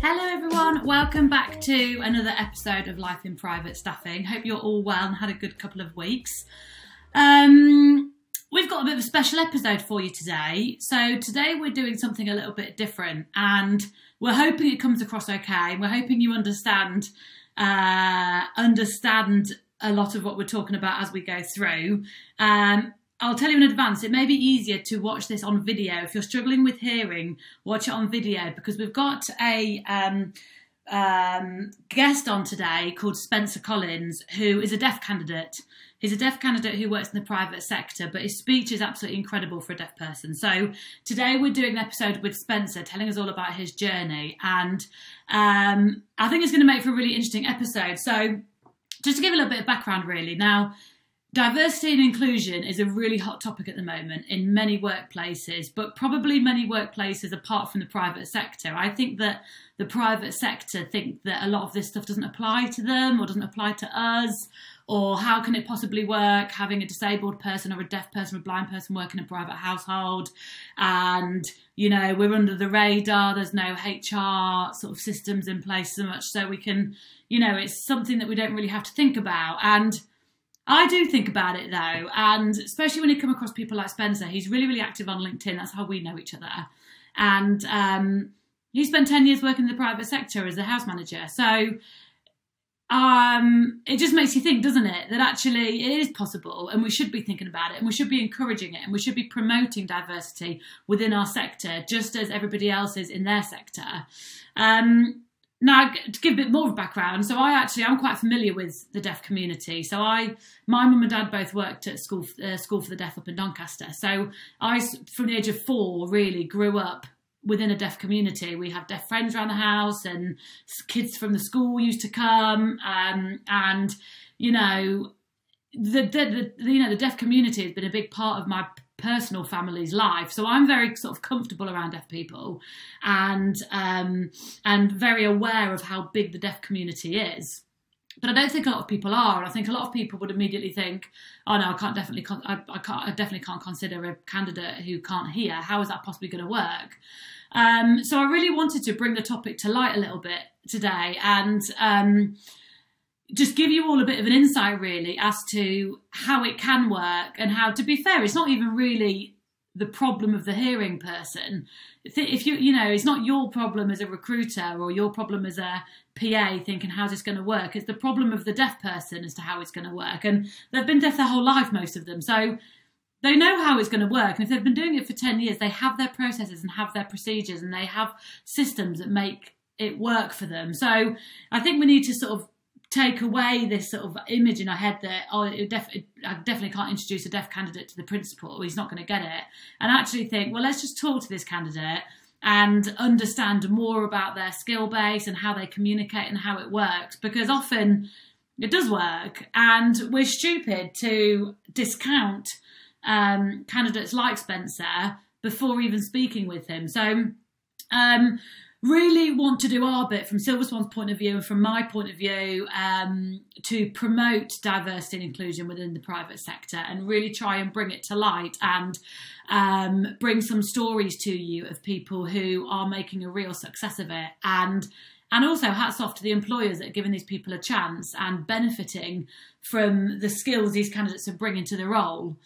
Hello, everyone. Welcome back to another episode of Life in Private Staffing. Hope you're all well and had a good couple of weeks. Um, we've got a bit of a special episode for you today. So, today we're doing something a little bit different, and we're hoping it comes across okay. We're hoping you understand uh, understand a lot of what we're talking about as we go through. Um, I'll tell you in advance, it may be easier to watch this on video. If you're struggling with hearing, watch it on video because we've got a um, um, guest on today called Spencer Collins, who is a deaf candidate. He's a deaf candidate who works in the private sector, but his speech is absolutely incredible for a deaf person. So today we're doing an episode with Spencer, telling us all about his journey, and um, I think it's going to make for a really interesting episode. So just to give a little bit of background, really now. Diversity and inclusion is a really hot topic at the moment in many workplaces, but probably many workplaces apart from the private sector. I think that the private sector think that a lot of this stuff doesn't apply to them or doesn't apply to us, or how can it possibly work having a disabled person or a deaf person or a blind person work in a private household? And, you know, we're under the radar, there's no HR sort of systems in place so much so we can, you know, it's something that we don't really have to think about. And I do think about it though, and especially when you come across people like Spencer, he's really, really active on LinkedIn. That's how we know each other. And um, he spent 10 years working in the private sector as a house manager. So um, it just makes you think, doesn't it, that actually it is possible and we should be thinking about it and we should be encouraging it and we should be promoting diversity within our sector just as everybody else is in their sector. Um, now to give a bit more of background so i actually i'm quite familiar with the deaf community. So i my mum and dad both worked at school uh, school for the deaf up in doncaster. So i from the age of four really grew up within a deaf community. We have deaf friends around the house and kids from the school used to come um, and you know the, the, the you know the deaf community has been a big part of my personal family's life. So I'm very sort of comfortable around deaf people and um, and very aware of how big the deaf community is. But I don't think a lot of people are. I think a lot of people would immediately think, "Oh no, I can't definitely, con- I, I, can't, I definitely can't consider a candidate who can't hear. How is that possibly going to work?" Um, so I really wanted to bring the topic to light a little bit today, and um, just give you all a bit of an insight really as to how it can work and how to be fair it's not even really the problem of the hearing person. If you you know it's not your problem as a recruiter or your problem as a pa thinking how's this going to work. It's the problem of the deaf person as to how it's going to work. And they've been deaf their whole life most of them. So they know how it's going to work. And if they've been doing it for 10 years they have their processes and have their procedures and they have systems that make it work for them. So i think we need to sort of take away this sort of image in our head that oh, def- I definitely can't introduce a deaf candidate to the principal, he's not going to get it, and actually think, well, let's just talk to this candidate and understand more about their skill base and how they communicate and how it works, because often it does work, and we're stupid to discount um, candidates like Spencer before even speaking with him. So. Um, really want to do our bit from Silver Swan's point of view and from my point of view um, to promote diversity and inclusion within the private sector and really try and bring it to light and um, bring some stories to you of people who are making a real success of it and and also hats off to the employers that are giving these people a chance and benefiting from the skills these candidates are bringing to the role.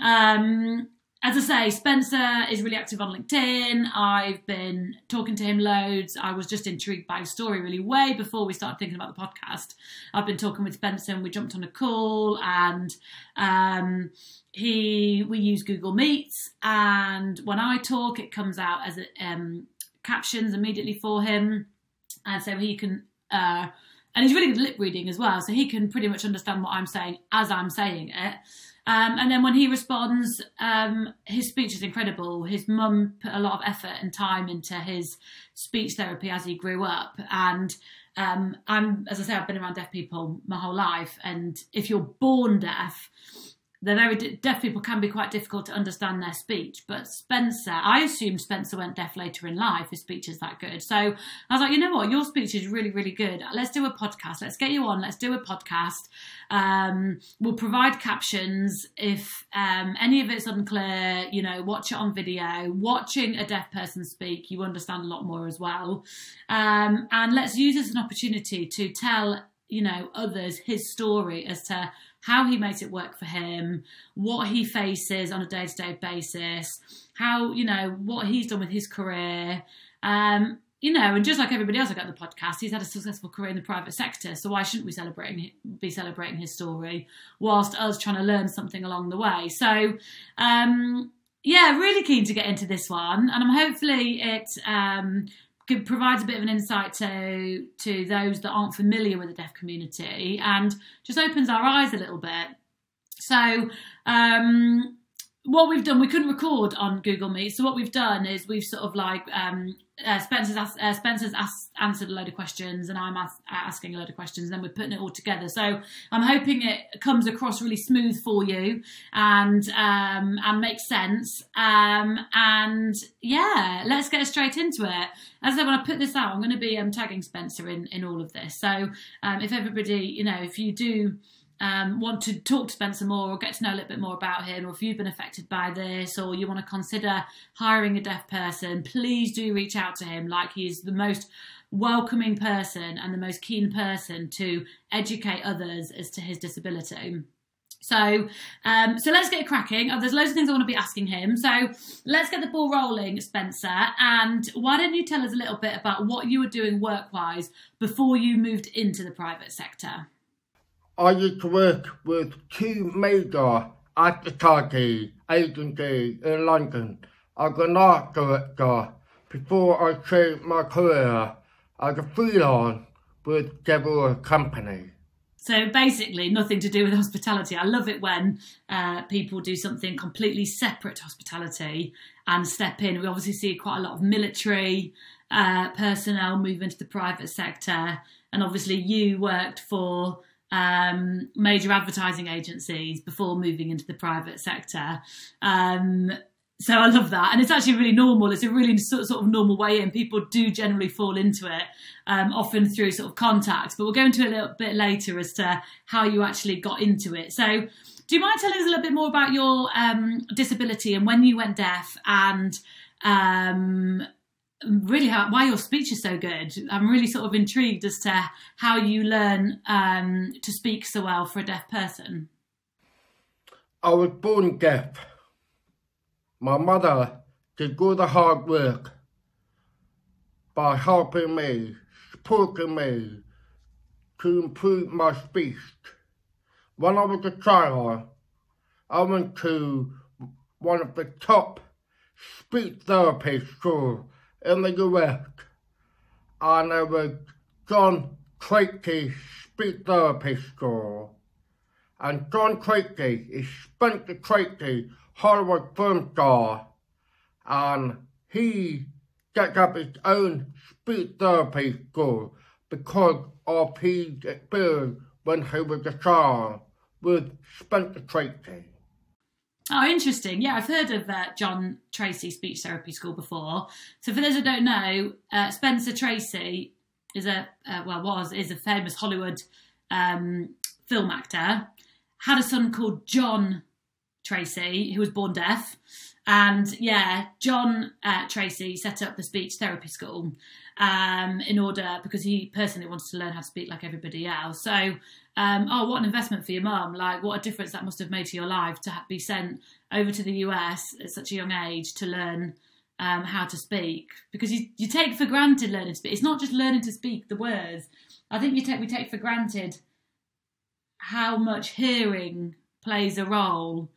Um, as I say, Spencer is really active on LinkedIn. I've been talking to him loads. I was just intrigued by his story really way before we started thinking about the podcast. I've been talking with Spencer and we jumped on a call and um, he we use Google Meets and when I talk it comes out as um, captions immediately for him and so he can uh, and he's really good at lip reading as well so he can pretty much understand what I'm saying as I'm saying it. Um, and then when he responds, um, his speech is incredible. His mum put a lot of effort and time into his speech therapy as he grew up. And um, I'm, as I say, I've been around deaf people my whole life. And if you're born deaf, they're very deaf people can be quite difficult to understand their speech. But Spencer, I assumed Spencer went deaf later in life. His speech is that good. So I was like, you know what, your speech is really, really good. Let's do a podcast. Let's get you on. Let's do a podcast. Um, we'll provide captions if um, any of it's unclear. You know, watch it on video. Watching a deaf person speak, you understand a lot more as well. Um, and let's use this as an opportunity to tell you know others his story as to how he makes it work for him, what he faces on a day to day basis, how, you know, what he's done with his career. Um, you know, and just like everybody else I got the podcast, he's had a successful career in the private sector. So why shouldn't we celebrating be celebrating his story whilst us trying to learn something along the way? So, um, yeah, really keen to get into this one, and I'm hopefully it um, provides a bit of an insight to to those that aren't familiar with the deaf community and just opens our eyes a little bit. So um, what we've done, we couldn't record on Google Meet, so what we've done is we've sort of like um, uh, Spencer's asked, uh, Spencer's asked, answered a load of questions, and I'm ask, asking a load of questions, and then we're putting it all together. So I'm hoping it comes across really smooth for you and um, and makes sense. Um, and yeah, let's get straight into it. As I said, when I put this out, I'm going to be um, tagging Spencer in in all of this. So um, if everybody, you know, if you do um, want to talk to Spencer more or get to know a little bit more about him, or if you've been affected by this, or you want to consider hiring a deaf person, please do reach out to him. Like he's the most welcoming person and the most keen person to educate others as to his disability. So, um, so let's get cracking. Oh, there's loads of things I want to be asking him. So let's get the ball rolling, Spencer. And why don't you tell us a little bit about what you were doing work-wise before you moved into the private sector? I used to work with two major advertising agencies in London as an art director before I changed my career as a freelance with several companies. So basically, nothing to do with hospitality. I love it when uh, people do something completely separate to hospitality and step in. We obviously see quite a lot of military uh, personnel move into the private sector, and obviously, you worked for um, major advertising agencies before moving into the private sector. Um, so I love that, and it's actually really normal. It's a really sort, of normal way in. People do generally fall into it, um, often through sort of contacts. But we'll go into a little bit later as to how you actually got into it. So, do you mind telling us a little bit more about your um, disability and when you went deaf and um, really how, why your speech is so good. I'm really sort of intrigued as to how you learn um, to speak so well for a deaf person. I was born deaf. My mother did all the hard work by helping me, supporting me to improve my speech. When I was a child, I went to one of the top speech therapy schools in the US. And it was John Tracy Speech Therapy School. And John Tracy is Spencer Tracy, Hollywood film star. And he set up his own speech therapy school because of his experience when he was a child with Spencer Tracy. Oh, interesting. Yeah, I've heard of uh, John Tracy Speech Therapy School before. So, for those who don't know, uh, Spencer Tracy is a uh, well was is a famous Hollywood um, film actor. Had a son called John Tracy, who was born deaf, and yeah, John uh, Tracy set up the speech therapy school um, in order because he personally wanted to learn how to speak like everybody else. So um, oh, what an investment for your mum. Like, what a difference that must have made to your life to be sent over to the US at such a young age to learn um, how to speak. Because you, you take for granted learning to speak. It's not just learning to speak the words. I think you take we take for granted how much hearing plays a role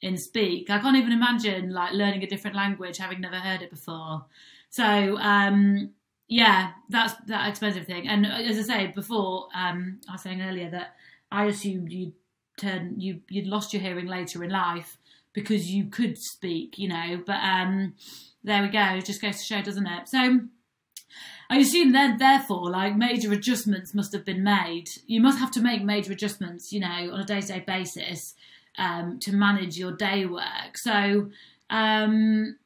in speak. I can't even imagine like learning a different language having never heard it before. So um, yeah, that's that expensive thing. And uh, as I say before, um, I was saying earlier that I assumed you'd turn you you'd lost your hearing later in life because you could speak, you know. But um, there we go. It just goes to show, doesn't it? So. I assume then, therefore, like major adjustments must have been made. You must have to make major adjustments, you know, on a day-to-day basis um, to manage your day work. So, um,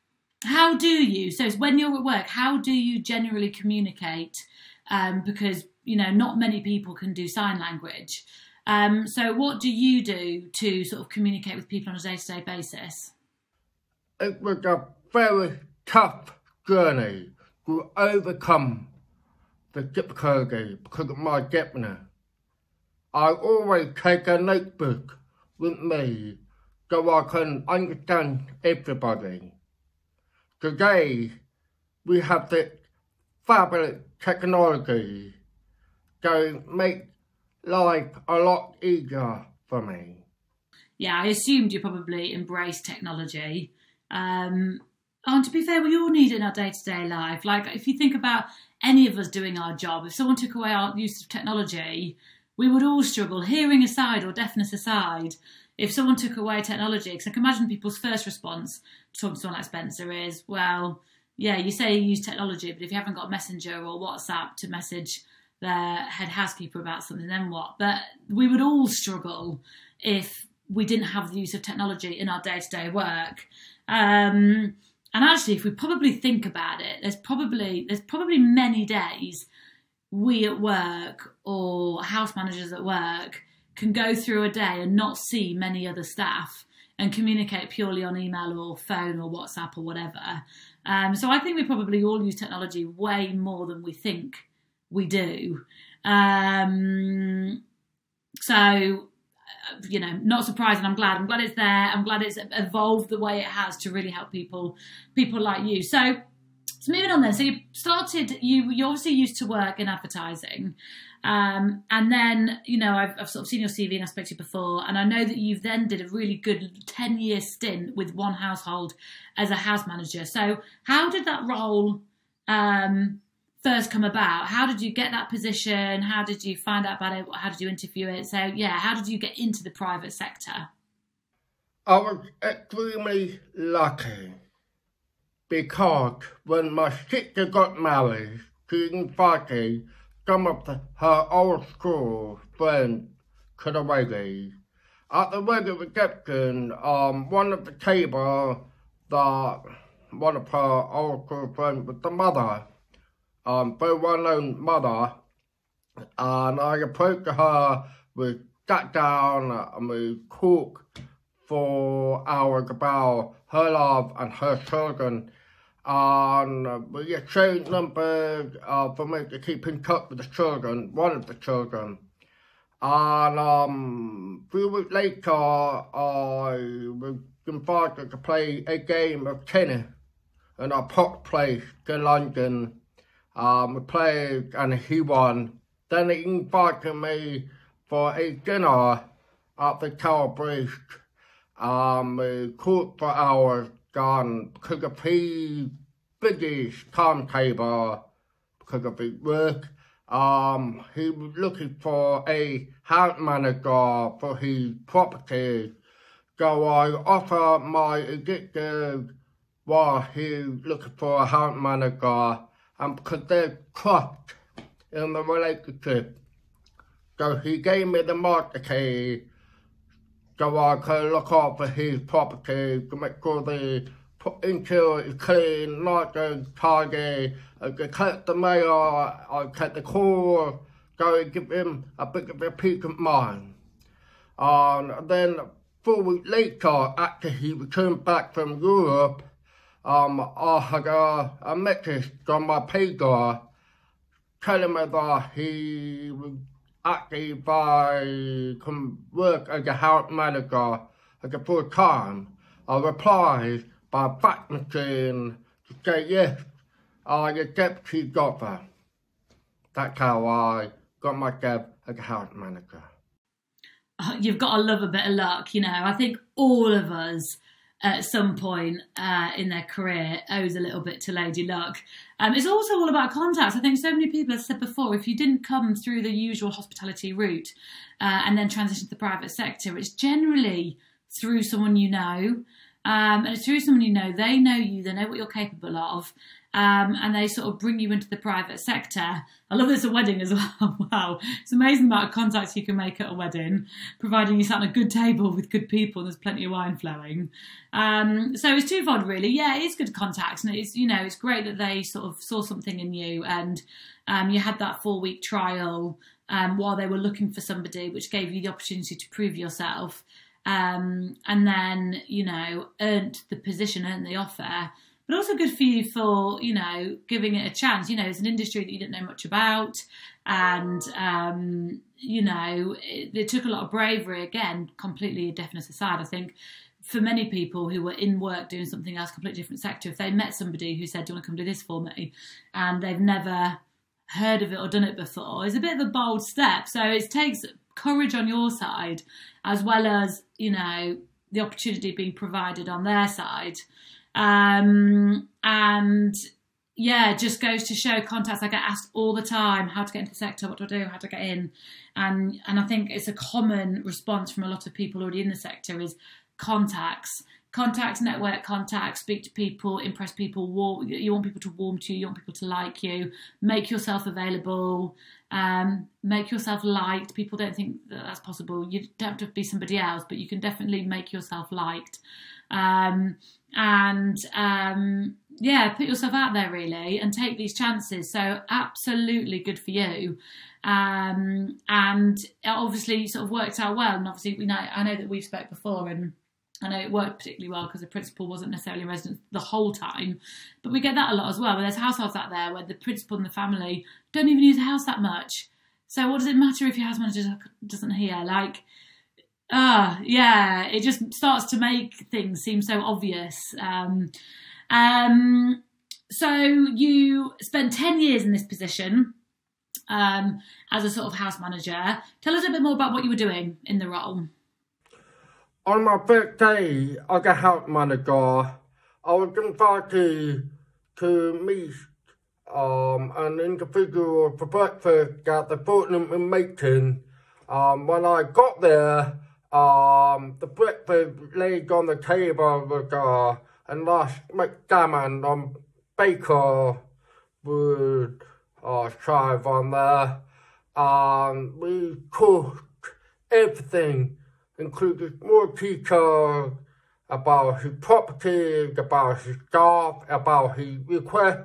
how do you? So, when you're at work, how do you generally communicate? Um, because you know, not many people can do sign language. Um, so, what do you do to sort of communicate with people on a day to day basis? It was a very tough journey to overcome the difficulty because of my deafness. I always take a notebook with me so I can understand everybody. Today, we have the fabulous technology to make life a lot easier for me. Yeah, I assumed you probably embrace technology. Um, and to be fair, we all need it in our day to day life. Like, if you think about any of us doing our job, if someone took away our use of technology, we would all struggle, hearing aside or deafness aside. If someone took away technology, because I can imagine people's first response to someone like Spencer is, well, yeah, you say you use technology, but if you haven't got Messenger or WhatsApp to message their head housekeeper about something, then what? But we would all struggle if we didn't have the use of technology in our day to day work. Um, and actually, if we probably think about it, there's probably there's probably many days we at work or house managers at work can go through a day and not see many other staff and communicate purely on email or phone or WhatsApp or whatever. Um, so I think we probably all use technology way more than we think we do. Um, so you know, not surprising. I'm glad. I'm glad it's there. I'm glad it's evolved the way it has to really help people, people like you. So, so moving on then. So you started. You you obviously used to work in advertising, um, and then you know I've, I've sort of seen your CV and I spoke to you before, and I know that you've then did a really good ten year stint with one household as a house manager. So how did that role? Um, first come about? How did you get that position? How did you find out about it? How did you interview it? So, yeah, how did you get into the private sector? I was extremely lucky because when my sister got married, she invited some of the, her old school friends to the wedding. At the wedding reception, um, one of the table, the one of her old school friends was the mother um, very well-known mother, and I approached her, we sat down and we talked for hours about her love and her children, and we exchanged numbers uh, for me to keep in touch with the children, one of the children. And um, a few weeks later, I was invited to play a game of tennis in a pop place in London um, we played and he won. Then he invited me for a dinner at the Tower Bridge. Um, we cooked for hours, gone because of his busy timetable, because of his work. Um, he was looking for a house manager for his property. So I offered my executive while he looking for a house manager and because they're trust in the relationship. So he gave me the market key so I could look after his property to make sure the interior is clean, nice and tidy. I could collect the mail, I take the call, go I give him a bit of a peace of mind. And then four weeks later, after he returned back from Europe, um, I had a, a message from my pager telling me that he was actually can work as a house manager as a full time. I replied by machine to say yes, I a deputy doctor. That's how I got myself as a house manager. Oh, you've got to love a bit of luck, you know. I think all of us at some point uh, in their career owes a little bit to Lady Luck. Um, it's also all about contacts. I think so many people have said before if you didn't come through the usual hospitality route uh, and then transition to the private sector, it's generally through someone you know. Um, and it's through someone you know, they know you, they know what you're capable of. Um, and they sort of bring you into the private sector. I love this at a wedding as well. wow, it's amazing the amount of contacts you can make at a wedding, providing you sit on a good table with good people and there's plenty of wine flowing. Um, so it's twofold, really. Yeah, it is good contacts, and it's you know it's great that they sort of saw something in you, and um, you had that four week trial um, while they were looking for somebody, which gave you the opportunity to prove yourself. Um, and then, you know, earned the position, earned the offer, but also good for you for you know giving it a chance. You know, it's an industry that you didn't know much about, and um, you know it, it, took a lot of bravery. Again, completely deafness aside, I think for many people who were in work doing something else, completely different sector, if they met somebody who said, "Do you want to come do this for me?" and they've never heard of it or done it before, it's a bit of a bold step. So it takes courage on your side, as well as you know the opportunity being provided on their side. Um, and yeah, just goes to show contacts. I get asked all the time how to get into the sector, what do I do, how to get in, and and I think it's a common response from a lot of people already in the sector is contacts, contacts, network contacts, speak to people, impress people. Warm, you want people to warm to you, you want people to like you, make yourself available, um, make yourself liked. People don't think that that's possible. You don't have to be somebody else, but you can definitely make yourself liked. Um, and um, yeah, put yourself out there really and take these chances. So absolutely good for you. Um, and obviously it obviously sort of worked out well. And obviously we know I know that we've spoke before and I know it worked particularly well because the principal wasn't necessarily resident the whole time, but we get that a lot as well. But there's households out there where the principal and the family don't even use the house that much. So what does it matter if your house manager doesn't hear? Like, Ah, uh, yeah, it just starts to make things seem so obvious. Um, um, so you spent 10 years in this position um, as a sort of house manager. Tell us a bit more about what you were doing in the role. On my first day as a house manager, I was invited to meet um, an individual for breakfast at the Fortnum in. Um, when I got there, um, the breakfast laid on the table uh, a nice McGammon on Baker would uh, chive on there. Um, we cooked everything, including more details about his property, about his job, about his request.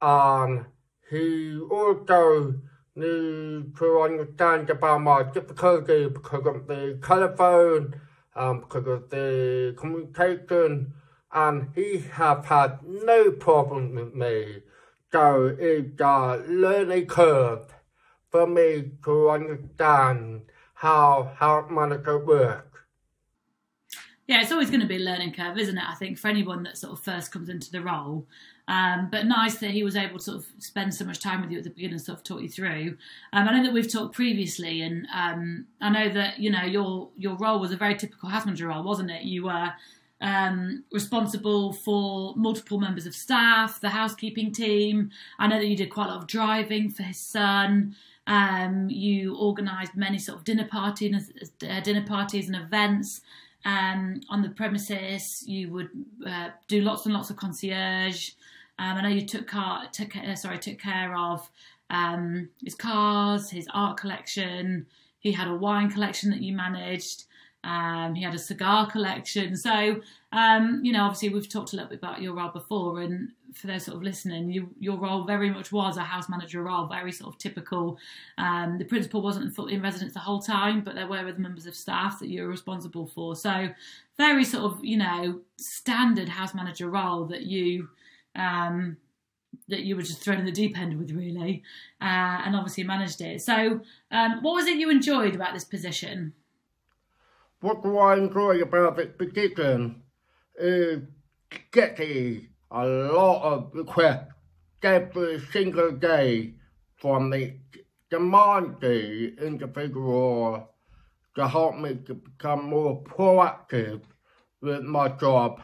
Um, he also need to understand about my difficulty because of the telephone, um, because of the communication, and he have had no problem with me. So it's a learning curve for me to understand how how manager works. Yeah, it's always going to be a learning curve, isn't it? I think for anyone that sort of first comes into the role. Um, but nice that he was able to sort of spend so much time with you at the beginning and sort of talk you through. Um, I know that we've talked previously, and um, I know that you know your your role was a very typical house role, wasn't it? You were um, responsible for multiple members of staff, the housekeeping team. I know that you did quite a lot of driving for his son. Um, you organised many sort of dinner parties, uh, dinner parties and events um, on the premises. You would uh, do lots and lots of concierge. Um, I know you took car, took uh, sorry, took care of um, his cars, his art collection. He had a wine collection that you managed. Um, he had a cigar collection. So, um, you know, obviously we've talked a little bit about your role before, and for those sort of listening, you, your role very much was a house manager role, very sort of typical. Um, the principal wasn't in residence the whole time, but there were other members of staff that you were responsible for. So, very sort of, you know, standard house manager role that you um, that you were just thrown in the deep end with, really, uh, and obviously managed it. So, um, what was it you enjoyed about this position? What do I enjoy about this position is getting a lot of requests every single day from the demanding individual to help me to become more proactive with my job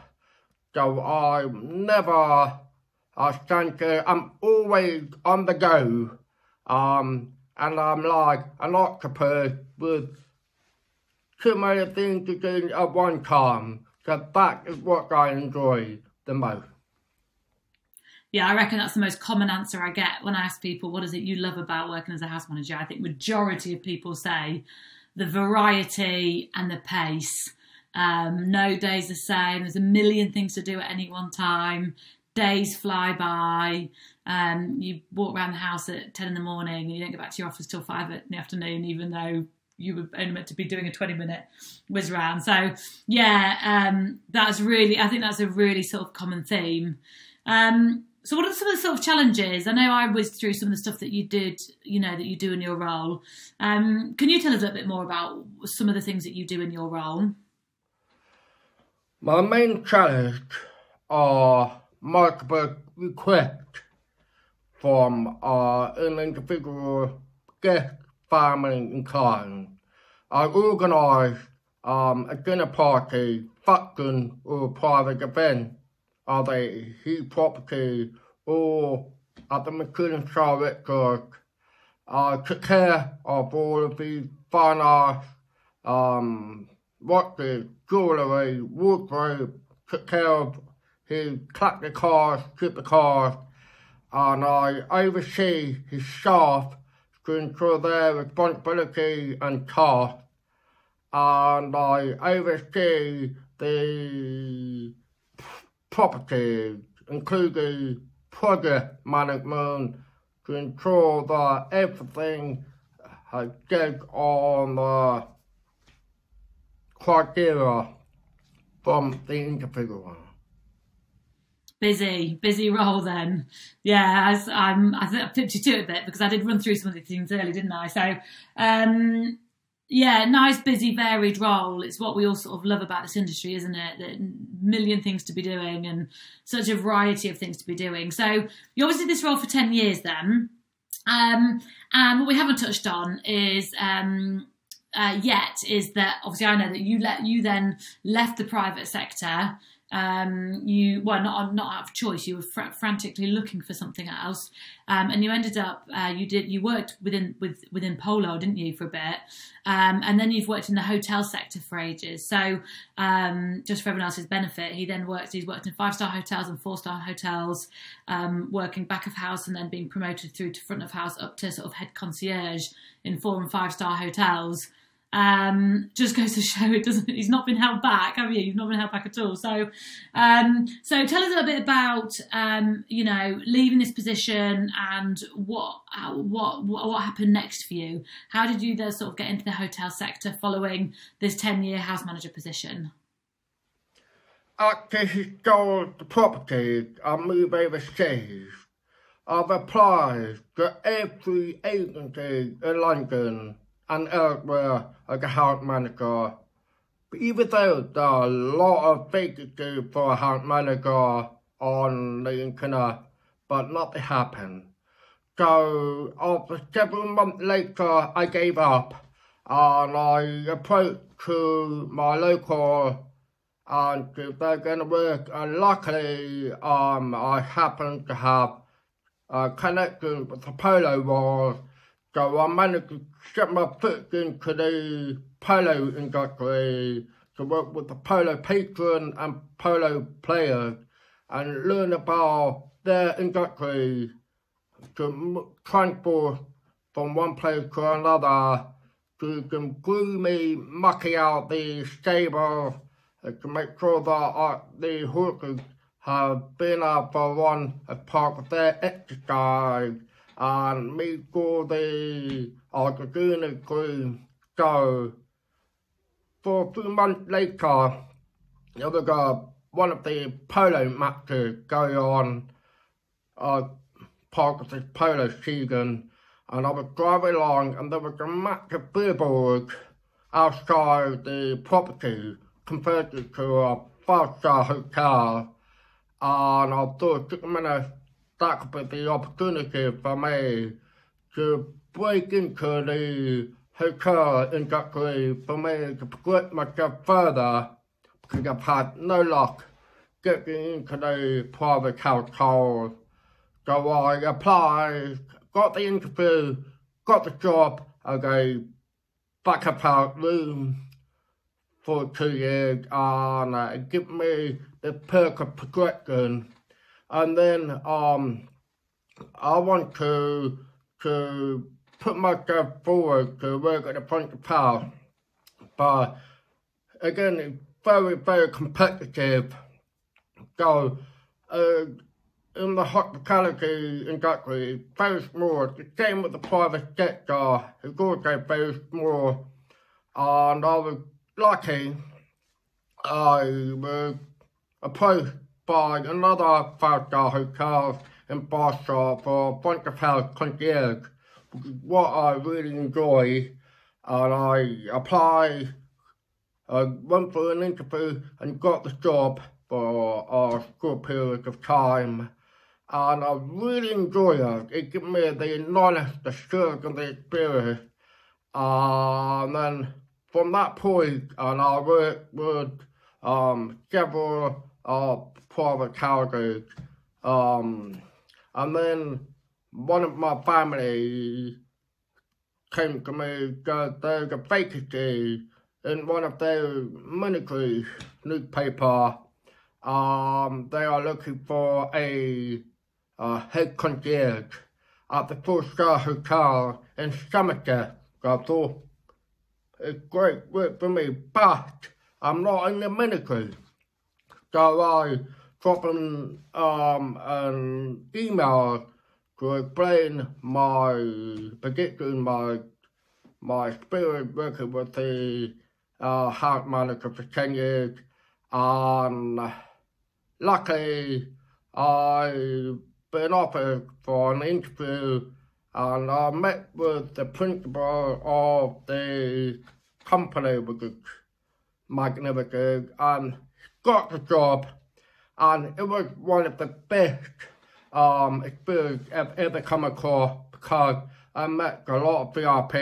so I never, I think I'm always on the go. Um, and I'm like an octopus with too many things to do at one time. So that is what I enjoy the most. yeah, I reckon that's the most common answer I get when I ask people, what is it you love about working as a house manager? I think majority of people say the variety and the pace. Um, no days are the same. There's a million things to do at any one time. Days fly by. Um, you walk around the house at 10 in the morning and you don't get back to your office till 5 in the afternoon, even though you were only meant to be doing a 20 minute whiz round. So, yeah, um, that's really, I think that's a really sort of common theme. Um, so what are some of the sort of challenges? I know I whizzed through some of the stuff that you did, you know, that you do in your role. Um, can you tell us a little bit more about some of the things that you do in your role? My main challenge are multiple requests from uh, an individual guest family and client. I organise um, a dinner party, function or private event of a he property or at the McKinnon Show Records. I took care of all of these fine art, um, watches, jewellery, wardrobe, took care of his collector cars, super cars, and I oversee his staff to ensure their responsibility and task, and I oversee the properties, including project management, to ensure that everything has get on the criteria from the individual. Busy, busy role then. Yeah, as I'm, I think I you to it a bit because I did run through some of the things early, didn't I? So, um, yeah, nice, busy, varied role. It's what we all sort of love about this industry, isn't it? That million things to be doing and such a variety of things to be doing. So you obviously did this role for ten years then. Um, and what we haven't touched on is um, uh, yet is that obviously I know that you let you then left the private sector um, you well not not out of choice you were fr- frantically looking for something else um, and you ended up uh, you did you worked within with within polo didn't you for a bit? Um, and then you've worked in the hotel sector for ages. So um, just for everyone else's benefit he then worked he's worked in five star hotels and four star hotels um, working back of house and then being promoted through to front of house up to sort of head concierge in four and five star hotels um, just goes to show it doesn't. He's not been held back, have you? You've not been held back at all. So, um, so tell us a little bit about um, you know leaving this position and what uh, what what happened next for you. How did you sort of get into the hotel sector following this ten year house manager position? After he sold the property, I moved overseas. I've applied to every agency in London and elsewhere as a house manager. But even though there are a lot of vacancies for a house manager on the internet, but nothing happened. So after several months later, I gave up and I approached to my local and if they're going to work. And luckily, um, I happened to have a connection with the Polo Wars so I managed to get my foot into the polo industry to work with the polo patron and polo players and learn about their industry to transport from one place to another. To can me mucking out the stable. To make sure that uh, the horses have been out for one as part of their exercise and me go the Argentina crew. So for a few months later, there was a, one of the polo matches going on uh, part of this polo season and I was driving along and there was a massive billboard outside the property converted to a five-star hotel and I thought, took a minute the opportunity for me to break into the hotel industry for me to progress myself further because I've had no luck getting into the private household. So I applied, got the interview, got the job as a backup house room for two years and uh, give me the perk of progression and then um, I want to to put myself forward to work at the point of power. but again, it's very very competitive. So. Uh, in the hospitality industry very small. The same with the private sector. It's also very small. And I was lucky. I was approached by another five-star hotel in Barcelona for bunch of house concierge, what I really enjoy. And I applied, I went for an interview and got the job for a short period of time and I really enjoy it. It gives me the knowledge, the skills, and the experience. And then from that point, and I worked with um, several uh, private houses. Um, and then one of my family came to me there's a vacancy in one of their military newspaper. Um, they are looking for a uh, head concierge at the four-star hotel in Somerset. So I thought it's great work for me, but I'm not in the military. So I them um, an email to explain my position, my my experience working with the uh, house manager for 10 years, and luckily I've been offered for an interview and I met with the principal of the company, which is magnificent, and got the job. And it was one of the best um, experiences I've ever come across because I met a lot of VIP,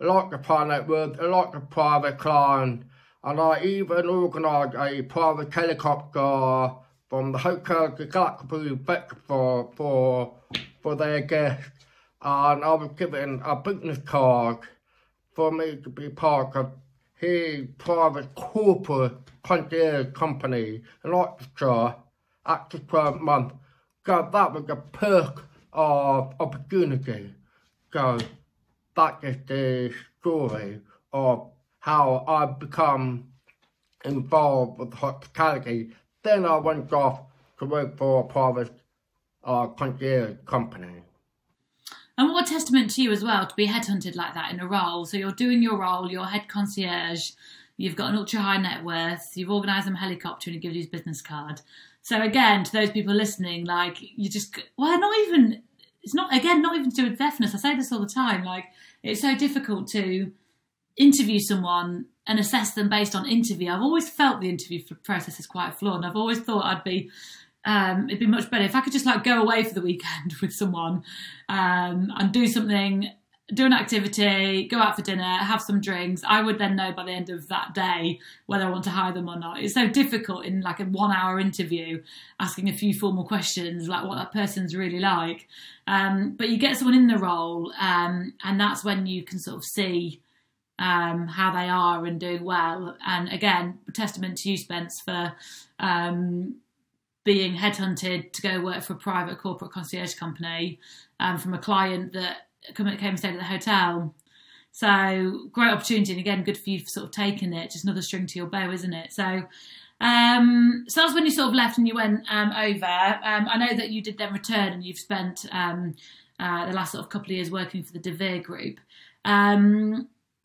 a lot of private with a lot of private clients, and I even organised a private helicopter from the Hotel Galapagos for, for, for their guests. And I was given a business card for me to be part of his private corporate concierge company, an orchestra, after 12 months. So that was a perk of opportunity. So that is the story of how I've become involved with hospitality then I went off to work for a private uh, concierge company. And what a testament to you as well to be headhunted like that in a role. So you're doing your role, you're head concierge, you've got an ultra high net worth, you've organised them helicopter and he gives you his business card. So again, to those people listening, like you just well, not even it's not again not even to do with deafness. I say this all the time. Like it's so difficult to interview someone and assess them based on interview. I've always felt the interview process is quite flawed, and I've always thought I'd be um, it'd be much better if I could just like go away for the weekend with someone um, and do something, do an activity, go out for dinner, have some drinks. I would then know by the end of that day whether I want to hire them or not. It's so difficult in like a one hour interview asking a few formal questions like what that person's really like. Um, but you get someone in the role, um, and that's when you can sort of see um, how they are and doing well. And again, testament to you, Spence, for um, being headhunted to go work for a private corporate concierge company um, from a client that came and stayed at the hotel. So great opportunity, and again, good for you for sort of taking it. Just another string to your bow, isn't it? So. Um, so that's when you sort of left and you went um, over. Um, I know that you did then return and you've spent um, uh, the last sort of couple of years working for the De Vere Group.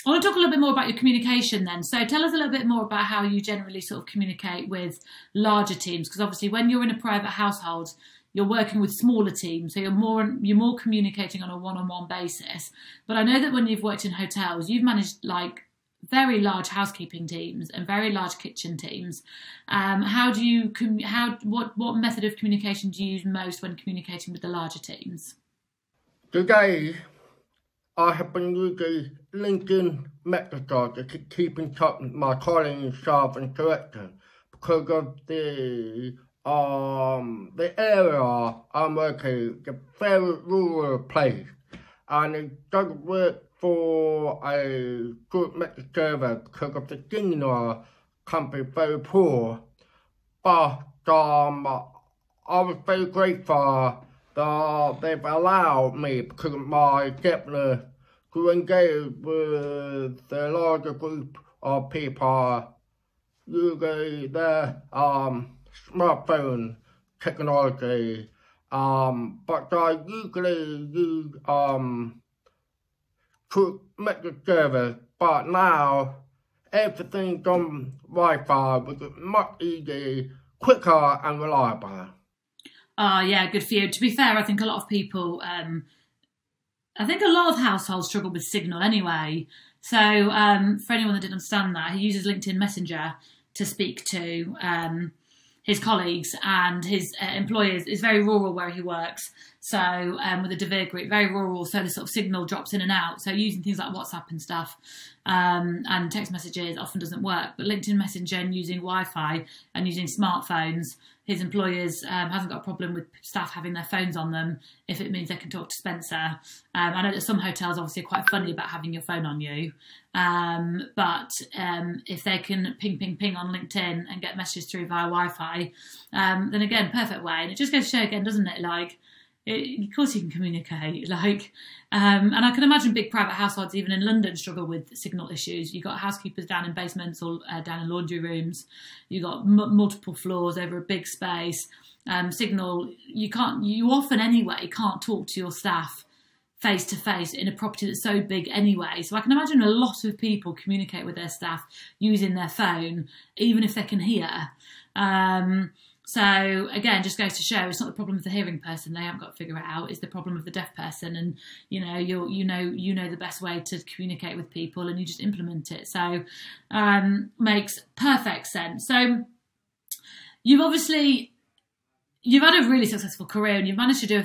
I want to talk a little bit more about your communication then. So tell us a little bit more about how you generally sort of communicate with larger teams, because obviously when you're in a private household, you're working with smaller teams, so you're more you're more communicating on a one-on-one basis. But I know that when you've worked in hotels, you've managed like very large housekeeping teams and very large kitchen teams. Um, how do you how what what method of communication do you use most when communicating with the larger teams? Today, I have been using LinkedIn Messenger to keep in touch with my colleagues, staff and director because of the um the area I'm working, a very rural place, and it doesn't work for a good message server because of the signal be very poor. But um I was very grateful that they've allowed me because my deafness to engage with a larger group of people using their um, smartphone technology. Um, but I usually use um, to make the service, but now everything's on Wi-Fi, which is much easier, quicker and reliable. Oh, yeah, good for you. To be fair, I think a lot of people, um, I think a lot of households struggle with Signal anyway. So, um, for anyone that didn't understand that, he uses LinkedIn Messenger to speak to um, his colleagues and his uh, employers. It's very rural where he works. So, um, with the De Vere Group, very rural, so the sort of signal drops in and out. So, using things like WhatsApp and stuff um, and text messages often doesn't work. But LinkedIn Messenger and using Wi Fi and using smartphones his employers um, hasn't got a problem with staff having their phones on them if it means they can talk to Spencer. Um, I know that some hotels obviously are quite funny about having your phone on you, um, but um, if they can ping, ping, ping on LinkedIn and get messages through via Wi-Fi, um, then again, perfect way. And it just goes to show again, doesn't it? Like it, of course you can communicate. Like, um, and I can imagine big private households, even in London, struggle with signal issues. You've got housekeepers down in basements or uh, down in laundry rooms. You've got m- multiple floors over a big space. Um, signal, you can't, you often anyway can't talk to your staff face to face in a property that's so big anyway. So I can imagine a lot of people communicate with their staff using their phone, even if they can hear. Um, so again, just goes to show it's not the problem of the hearing person; they haven't got to figure it out. It's the problem of the deaf person, and you know, you you know, you know the best way to communicate with people, and you just implement it. So um, makes perfect sense. So you've obviously you've had a really successful career, and you've managed to do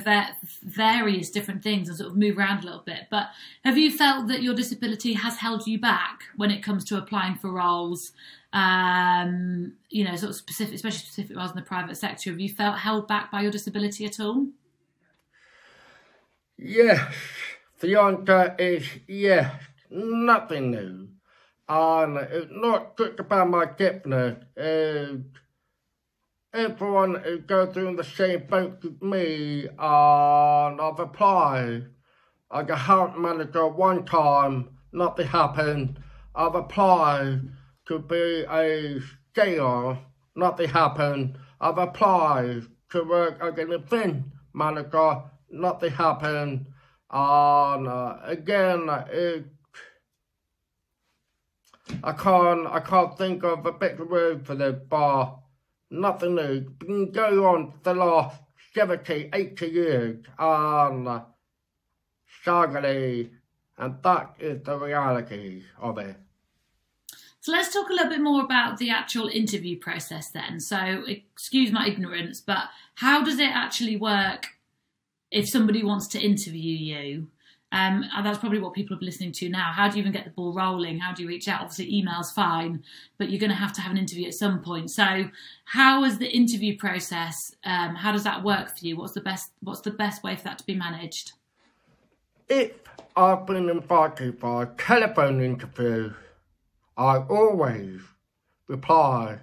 various different things and sort of move around a little bit. But have you felt that your disability has held you back when it comes to applying for roles? Um, you know, sort of specific, especially specific roles in the private sector. Have you felt held back by your disability at all? Yes, the answer is yes. Nothing new. And it's not just about my deafness. It's everyone is going through the same boat with me and I've applied. I got house manager one time, nothing happened. I've applied to be a scale, nothing happened. I've applied to work as an event manager, nothing happened. And uh, again, it, I can't, I can't think of a better word for this, bar. nothing new. Been going on for the last 70, 80 years, and uh, sadly, and that is the reality of it. So let's talk a little bit more about the actual interview process then. So, excuse my ignorance, but how does it actually work if somebody wants to interview you? Um, and that's probably what people are listening to now. How do you even get the ball rolling? How do you reach out? Obviously, email's fine, but you're going to have to have an interview at some point. So, how is the interview process? Um, how does that work for you? What's the best? What's the best way for that to be managed? If I've been invited for a telephone interview, I always reply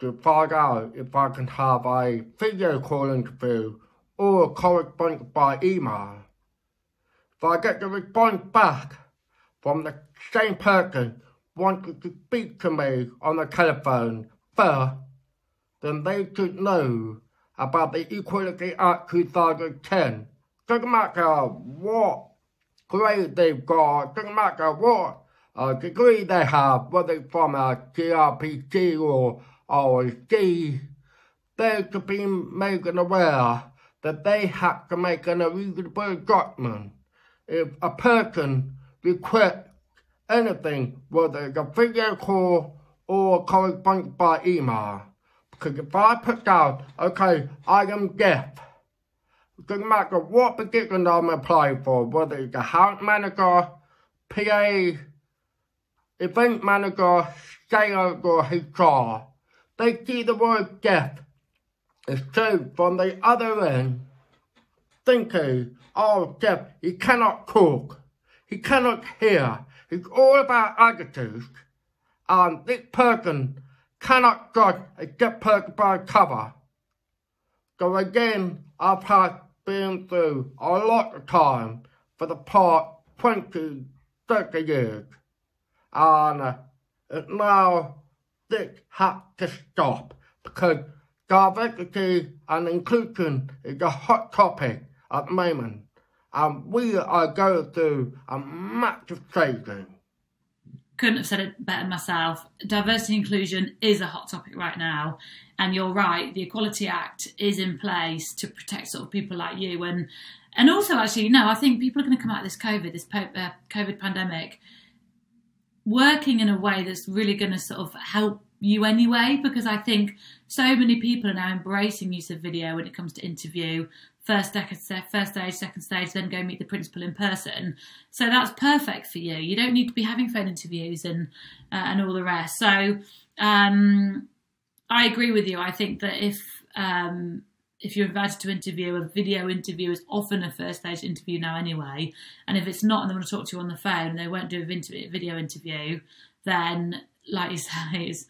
to find out if I can have a video call interview or correspond by email. If I get the response back from the same person wanting to speak to me on the telephone first, then they should know about the Equality Act 2010. Doesn't matter what grade they've got, doesn't matter what uh, degree they have, whether from a CRPG or OSD, they to be made aware that they have to make an reasonable judgment. If a person requests anything, whether it's a video call or a correspondence by email, because if I put down, okay, I am deaf, doesn't matter what position I'm applying for, whether it's a house manager, PA, event manager, sales or HR, they see the word deaf is true from the other end, thinking, oh, deaf, he cannot talk, he cannot hear, it's all about attitudes, and this person cannot judge a deaf person by cover. So again, I've had been through a lot of time for the past 20, 30 years. And now this has to stop because diversity and inclusion is a hot topic at the moment. And we are going through a massive changing couldn't have said it better myself. Diversity inclusion is a hot topic right now, and you're right. The Equality Act is in place to protect sort of people like you, and and also actually, no, I think people are going to come out of this COVID, this uh, COVID pandemic, working in a way that's really going to sort of help you anyway, because I think so many people are now embracing use of video when it comes to interview first, first stage, second stage, then go meet the principal in person. So that's perfect for you. You don't need to be having phone interviews and uh, and all the rest. So um, I agree with you. I think that if um, if you're invited to interview, a video interview is often a first stage interview now anyway. And if it's not, and they want to talk to you on the phone, they won't do a video interview, then like you say, it's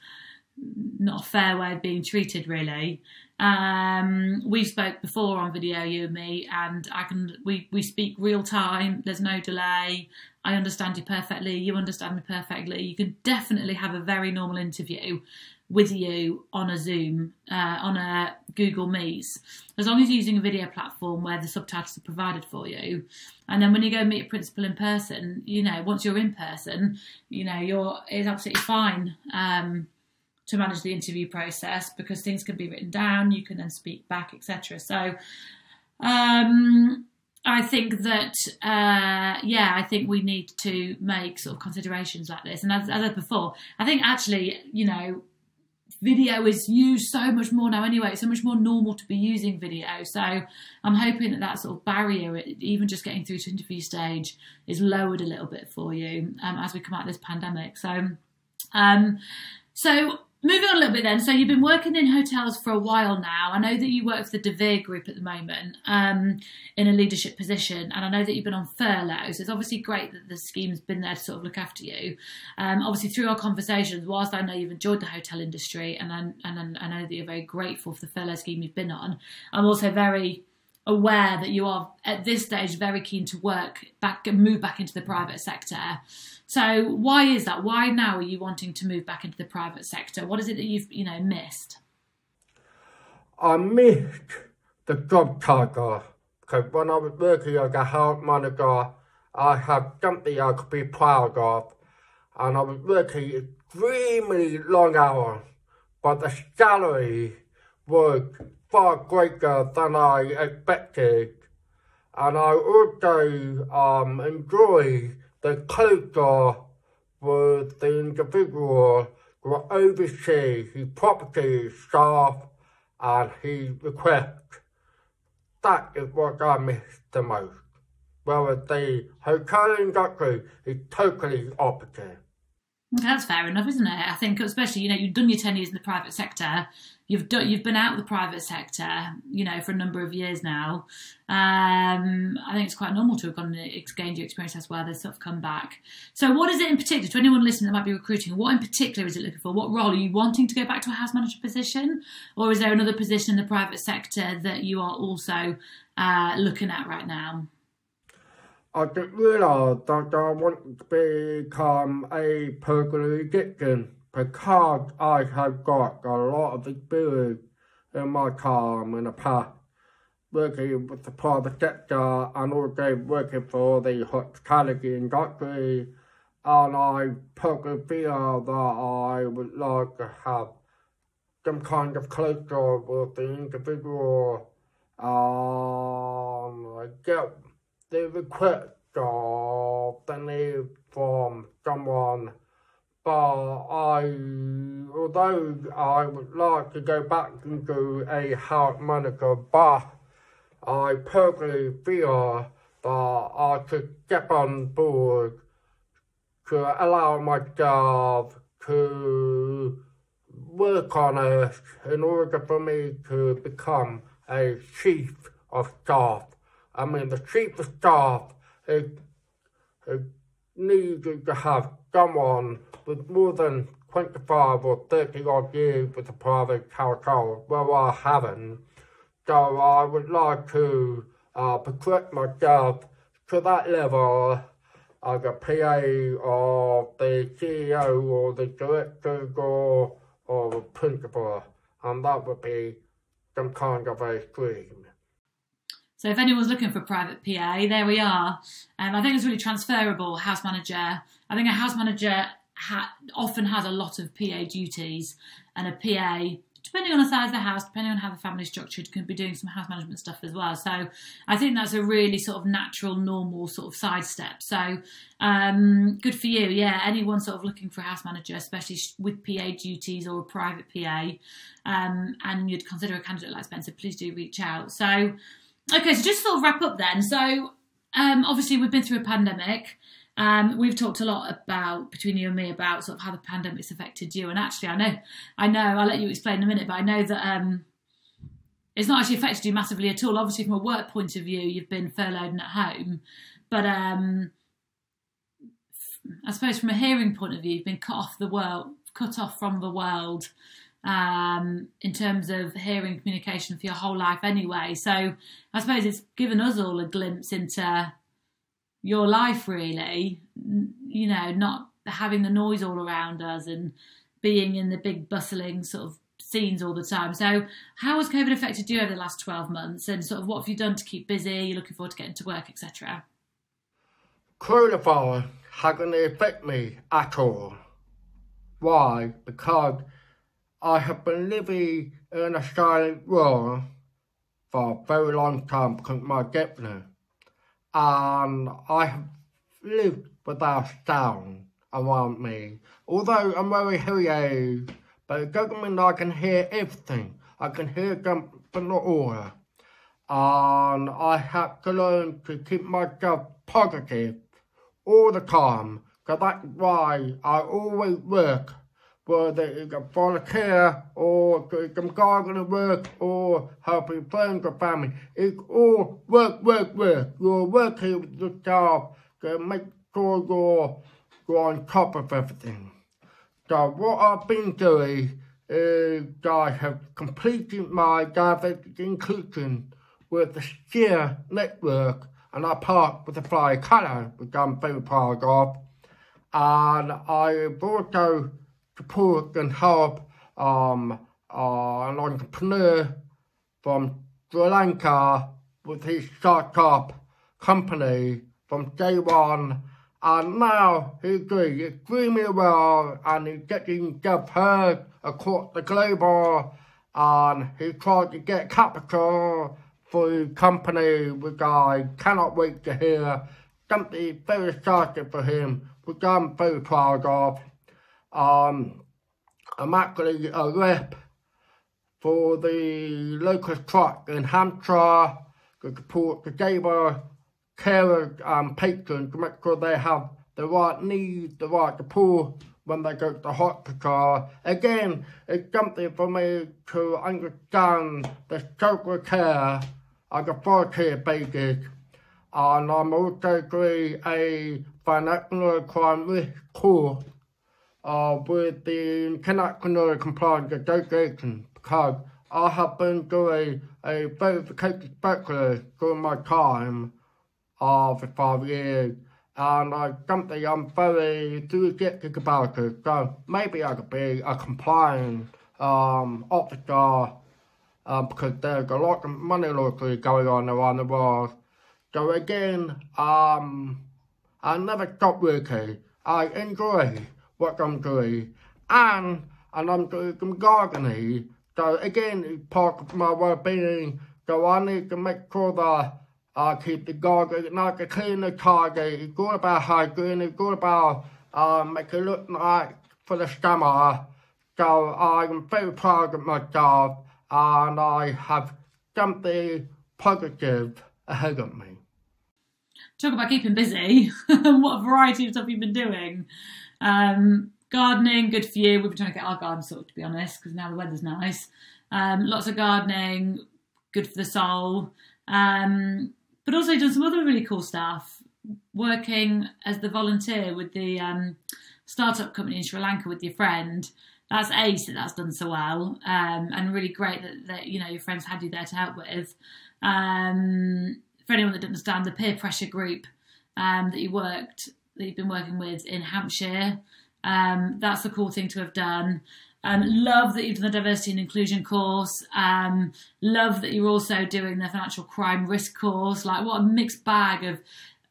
not a fair way of being treated, really. Um, we spoke before on video, you and me, and I can we we speak real time. There's no delay. I understand you perfectly. You understand me perfectly. You can definitely have a very normal interview with you on a Zoom, uh, on a Google Meets, as long as you're using a video platform where the subtitles are provided for you. And then when you go meet a principal in person, you know, once you're in person, you know, you're it's absolutely fine. Um, to manage the interview process because things can be written down, you can then speak back, etc. So, um, I think that, uh, yeah, I think we need to make sort of considerations like this. And as, as I said before, I think actually, you know, video is used so much more now anyway. It's so much more normal to be using video. So I'm hoping that that sort of barrier, even just getting through to interview stage, is lowered a little bit for you um, as we come out of this pandemic. So, um, so Moving on a little bit then, so you've been working in hotels for a while now. I know that you work for the De Vere Group at the moment um, in a leadership position, and I know that you've been on furlough. So it's obviously great that the scheme's been there to sort of look after you. Um, obviously, through our conversations, whilst I know you've enjoyed the hotel industry, and I, and I know that you're very grateful for the furlough scheme you've been on, I'm also very aware that you are at this stage very keen to work back and move back into the private sector. So why is that? Why now are you wanting to move back into the private sector? What is it that you've you know missed? I missed the job title because when I was working as a house manager, I had something I could be proud of, and I was working extremely long hours, but the salary was far greater than I expected, and I also um, enjoyed the culture with the individual to oversee his property, staff, and his request. That is what I miss the most. Whereas the hotel industry is totally opposite. That's fair enough, isn't it? I think, especially, you know, you've done your 10 years in the private sector, you've done, you've been out of the private sector, you know, for a number of years now. Um, I think it's quite normal to have gone and gained your experience elsewhere, then sort of come back. So, what is it in particular, to anyone listening that might be recruiting, what in particular is it looking for? What role? Are you wanting to go back to a house manager position? Or is there another position in the private sector that you are also uh, looking at right now? I didn't realise that I wanted to become a personal addiction because I have got a lot of experience in my time in the past working with the private sector and also working for the hospitality industry. And I personally feel that I would like to have some kind of closure with the individual. Um, I get the request of the need from someone, but I, although I would like to go back into a house manager, but I personally feel that I should get on board to allow myself to work on it in order for me to become a chief of staff. I mean, the chief of staff is, is needed to have someone with more than 25 or 30 odd years with a private household, well, I haven't, So I would like to uh, progress myself to that level as a PA of the CEO or the director or, or the principal. And that would be some kind of a dream. So if anyone's looking for private PA, there we are. Um, I think it's really transferable. House manager. I think a house manager ha- often has a lot of PA duties, and a PA, depending on the size of the house, depending on how the family's structured, can be doing some house management stuff as well. So I think that's a really sort of natural, normal sort of sidestep. So um, good for you. Yeah, anyone sort of looking for a house manager, especially with PA duties or a private PA, um, and you'd consider a candidate like Spencer, please do reach out. So okay, so just sort of wrap up then. So um, obviously we've been through a pandemic. Um, we've talked a lot about between you and me about sort of how the pandemic's affected you, and actually, I know, I know, I'll let you explain in a minute, but I know that um, it's not actually affected you massively at all. Obviously, from a work point of view, you've been furloughed and at home, but um, I suppose from a hearing point of view, you've been cut off the world, cut off from the world um, in terms of hearing communication for your whole life anyway. So I suppose it's given us all a glimpse into your life, really. You know, not having the noise all around us and being in the big bustling sort of scenes all the time. So, how has COVID affected you over the last 12 months and sort of what have you done to keep busy? You're looking forward to getting to work, etc. Coronavirus hasn't affected me at all. Why? Because I have been living in a silent world for a very long time because my governor. And I have lived without sound around me. Although I'm very hearing but it doesn't mean I can hear everything. I can hear them from the aura. And I have to learn to keep myself positive all the time. Because that's why I always work whether it's a volunteer or gardening work or helping friends or family. It's all work, work, work. You're working with your job to make sure you're, you're on top of everything. So what I've been doing is I have completed my diversity inclusion with the STEER network and I part with the fly colour, which I'm very proud of. And I've also support and help um, uh, an entrepreneur from Sri Lanka with his startup company from day one. And now he's doing extremely well and he's getting himself heard across the globe and he's trying to get capital for his company, which I cannot wait to hear. Something very exciting for him, which I'm very proud of. Um, I'm actually a rep for the local truck in Hampshire to support the disabled carers and patrons to make sure they have the right needs, the right support when they go to hospital. Again, it's something for me to understand the social care as a volunteer basis. And I'm also doing a financial crime risk course uh, with the International Compliance Association because I have been doing a verification specialist during my time uh, for five years and I something I'm very enthusiastic about it. So maybe I could be a compliance um, officer um, because there's a lot of money laundering going on around the world. So again, um, I never stop working. I enjoy what I'm doing. And, and I'm doing some gardening. So again, it's part of my well-being. So I need to make sure that I keep the garden, not to clean the target. It's all about hygiene. It's all about uh, make it look nice for the summer. So I'm very proud of my job and I have something positive ahead of me. Talk about keeping busy. what a variety of stuff you've been doing. Um, gardening, good for you. We've been trying to get our garden sorted, to be honest, because now the weather's nice. Um, lots of gardening, good for the soul. Um, but also done some other really cool stuff. Working as the volunteer with the um, startup company in Sri Lanka with your friend, that's ace that that's done so well, um, and really great that, that you know your friends had you there to help with. Um, for anyone that doesn't understand, the peer pressure group um, that you worked that you've been working with in Hampshire, um, that's the cool thing to have done. Um, love that you've done the diversity and inclusion course. Um, love that you're also doing the financial crime risk course. Like, what a mixed bag of,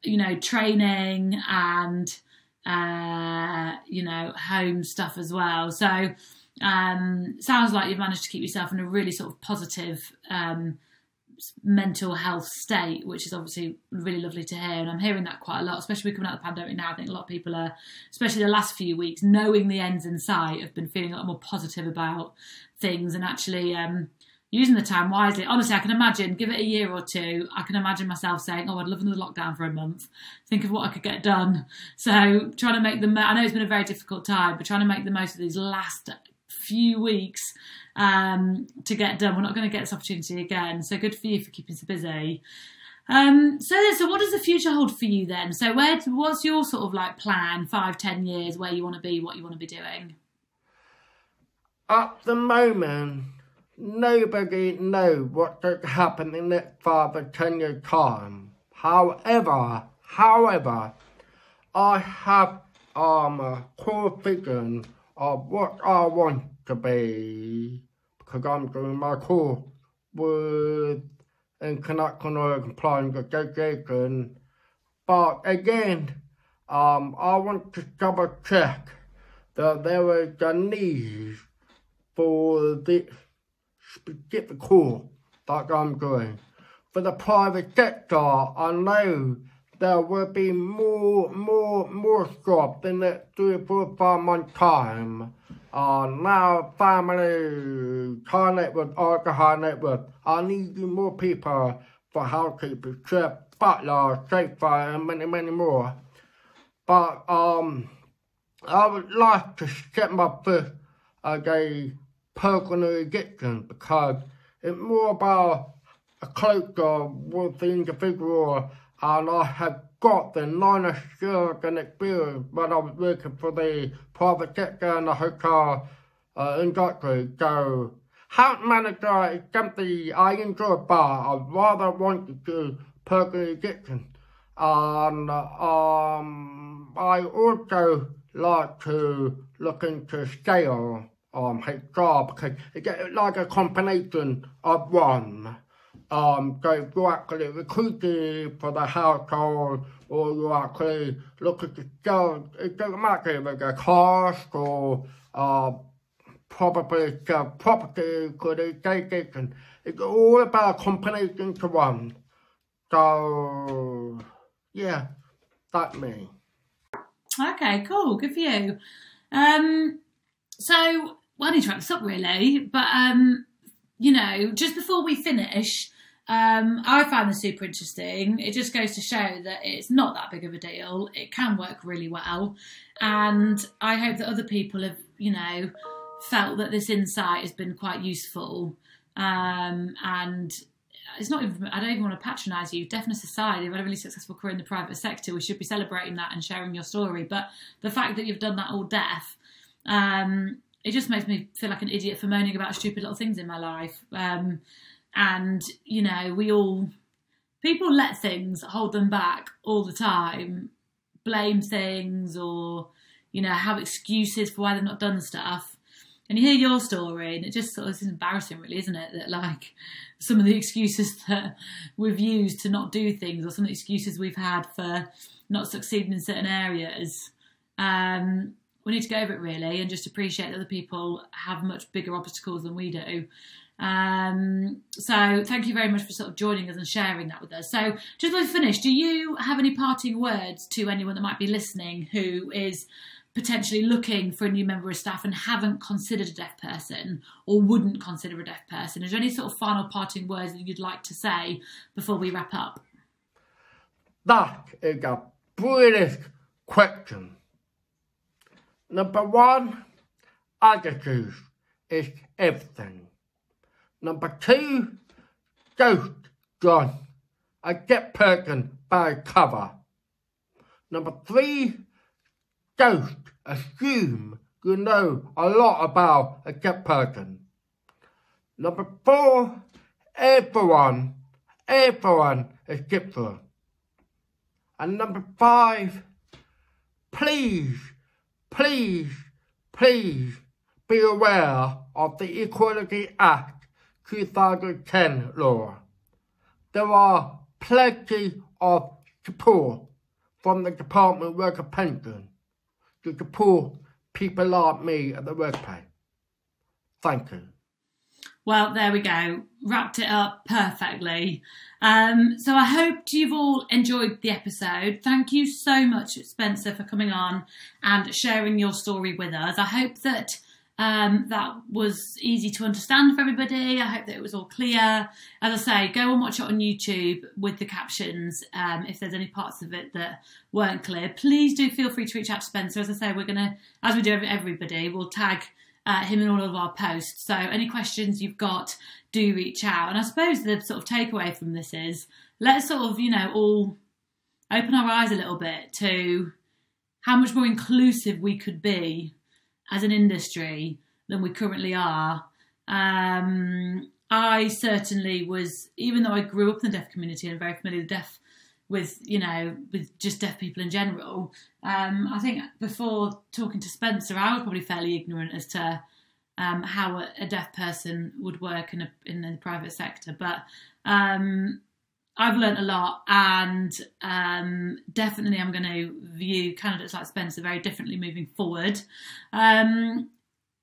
you know, training and, uh, you know, home stuff as well. So, um, sounds like you've managed to keep yourself in a really sort of positive, um, mental health state, which is obviously really lovely to hear. And I'm hearing that quite a lot, especially coming out of the pandemic now. I think a lot of people are, especially the last few weeks, knowing the ends in sight, have been feeling a lot more positive about things and actually um, using the time wisely. Honestly, I can imagine, give it a year or two, I can imagine myself saying, Oh, I'd love another lockdown for a month. Think of what I could get done. So trying to make the, I know it's been a very difficult time, but trying to make the most of these last few weeks um, to get done. We're not going to get this opportunity again. So good for you for keeping so busy. Um, so, so what does the future hold for you then? So, where, what's your sort of like plan, five, ten years, where you want to be, what you want to be doing? At the moment, nobody knows what could happen in or ten year time. However, however, I have um, a core vision of what I want to be because I'm doing my course with international compliance education. But again, um, I want to double check that there is a need for the specific course that I'm doing. For the private sector, I know there will be more, more, more jobs in the three, four, five month time. Uh, now family, car network, alcohol network. I need more people for housekeepers, chef, butler, safer, and many, many more. But um, I would like to set my foot as a personal addiction because it's more about a closer with the individual I have got the knowledge, skills and experience when I was working for the private sector and the hotel uh, industry. So, house manager is something I enjoy, but I rather want to do personal addiction. And um, I also like to look into scale um, HR because it's like a combination of one um, so if you actually recruiting for the household or you actually look at the skills, it doesn't matter if it's a cost or uh, probably the property could education. It's all about combination to one. So, yeah, that's me. Okay, cool. Good for you. Um, so, well, I need to wrap this up really, but um, you know, just before we finish, um, I found this super interesting. It just goes to show that it's not that big of a deal. It can work really well. And I hope that other people have, you know, felt that this insight has been quite useful. Um, and it's not even, I don't even want to patronise you. Deaf in Society have had a really successful career in the private sector. We should be celebrating that and sharing your story. But the fact that you've done that all deaf, um, it just makes me feel like an idiot for moaning about stupid little things in my life. Um, and you know we all people let things hold them back all the time blame things or you know have excuses for why they've not done stuff. And you hear your story and it just sort of is embarrassing really isn't it that like some of the excuses that we've used to not do things or some of the excuses we've had for not succeeding in certain areas. Um, we need to go over it really and just appreciate that other people have much bigger obstacles than we do um, so thank you very much for sort of joining us and sharing that with us. So just to finish, do you have any parting words to anyone that might be listening who is potentially looking for a new member of staff and haven't considered a deaf person or wouldn't consider a deaf person? Is there any sort of final parting words that you'd like to say before we wrap up? That is a brilliant question. Number one, attitude is everything. Number two, Ghost John. I get Perkin by cover. Number three, Ghost assume you know a lot about a deaf person. Number four, everyone, everyone is different. And number five, please, please, please be aware of the Equality Act 2010 law. There are plenty of support from the Department of Work and Pension to support people like me at the workplace. Thank you. Well, there we go. Wrapped it up perfectly. Um, so I hope you've all enjoyed the episode. Thank you so much, Spencer, for coming on and sharing your story with us. I hope that um, that was easy to understand for everybody. I hope that it was all clear. As I say, go and watch it on YouTube with the captions um, if there's any parts of it that weren't clear. Please do feel free to reach out to Spencer. As I say, we're going to, as we do everybody, we'll tag uh, him in all of our posts. So any questions you've got, do reach out. And I suppose the sort of takeaway from this is let's sort of, you know, all open our eyes a little bit to how much more inclusive we could be as an industry than we currently are. Um, I certainly was, even though I grew up in the deaf community and very familiar with deaf, with you know, with just deaf people in general. Um, I think before talking to Spencer, I was probably fairly ignorant as to um, how a, deaf person would work in a, in the private sector, but um, I've learned a lot, and um, definitely I'm going to view candidates like Spencer very differently moving forward. Um,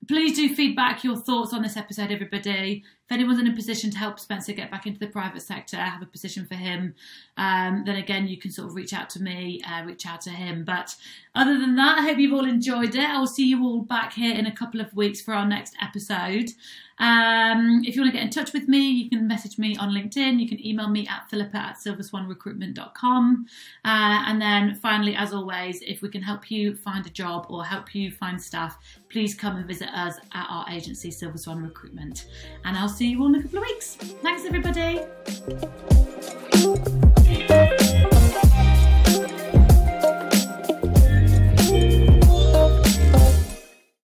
please do feedback your thoughts on this episode, everybody. If anyone's in a position to help Spencer get back into the private sector, have a position for him, um, then again, you can sort of reach out to me, uh, reach out to him. But other than that, I hope you've all enjoyed it. I will see you all back here in a couple of weeks for our next episode. Um, if you want to get in touch with me, you can message me on LinkedIn. You can email me at philippa at silverswanrecruitment.com. Uh, and then finally, as always, if we can help you find a job or help you find staff, please come and visit us at our agency, Silver Swan Recruitment. And I'll see you all in a couple of weeks. Thanks, everybody.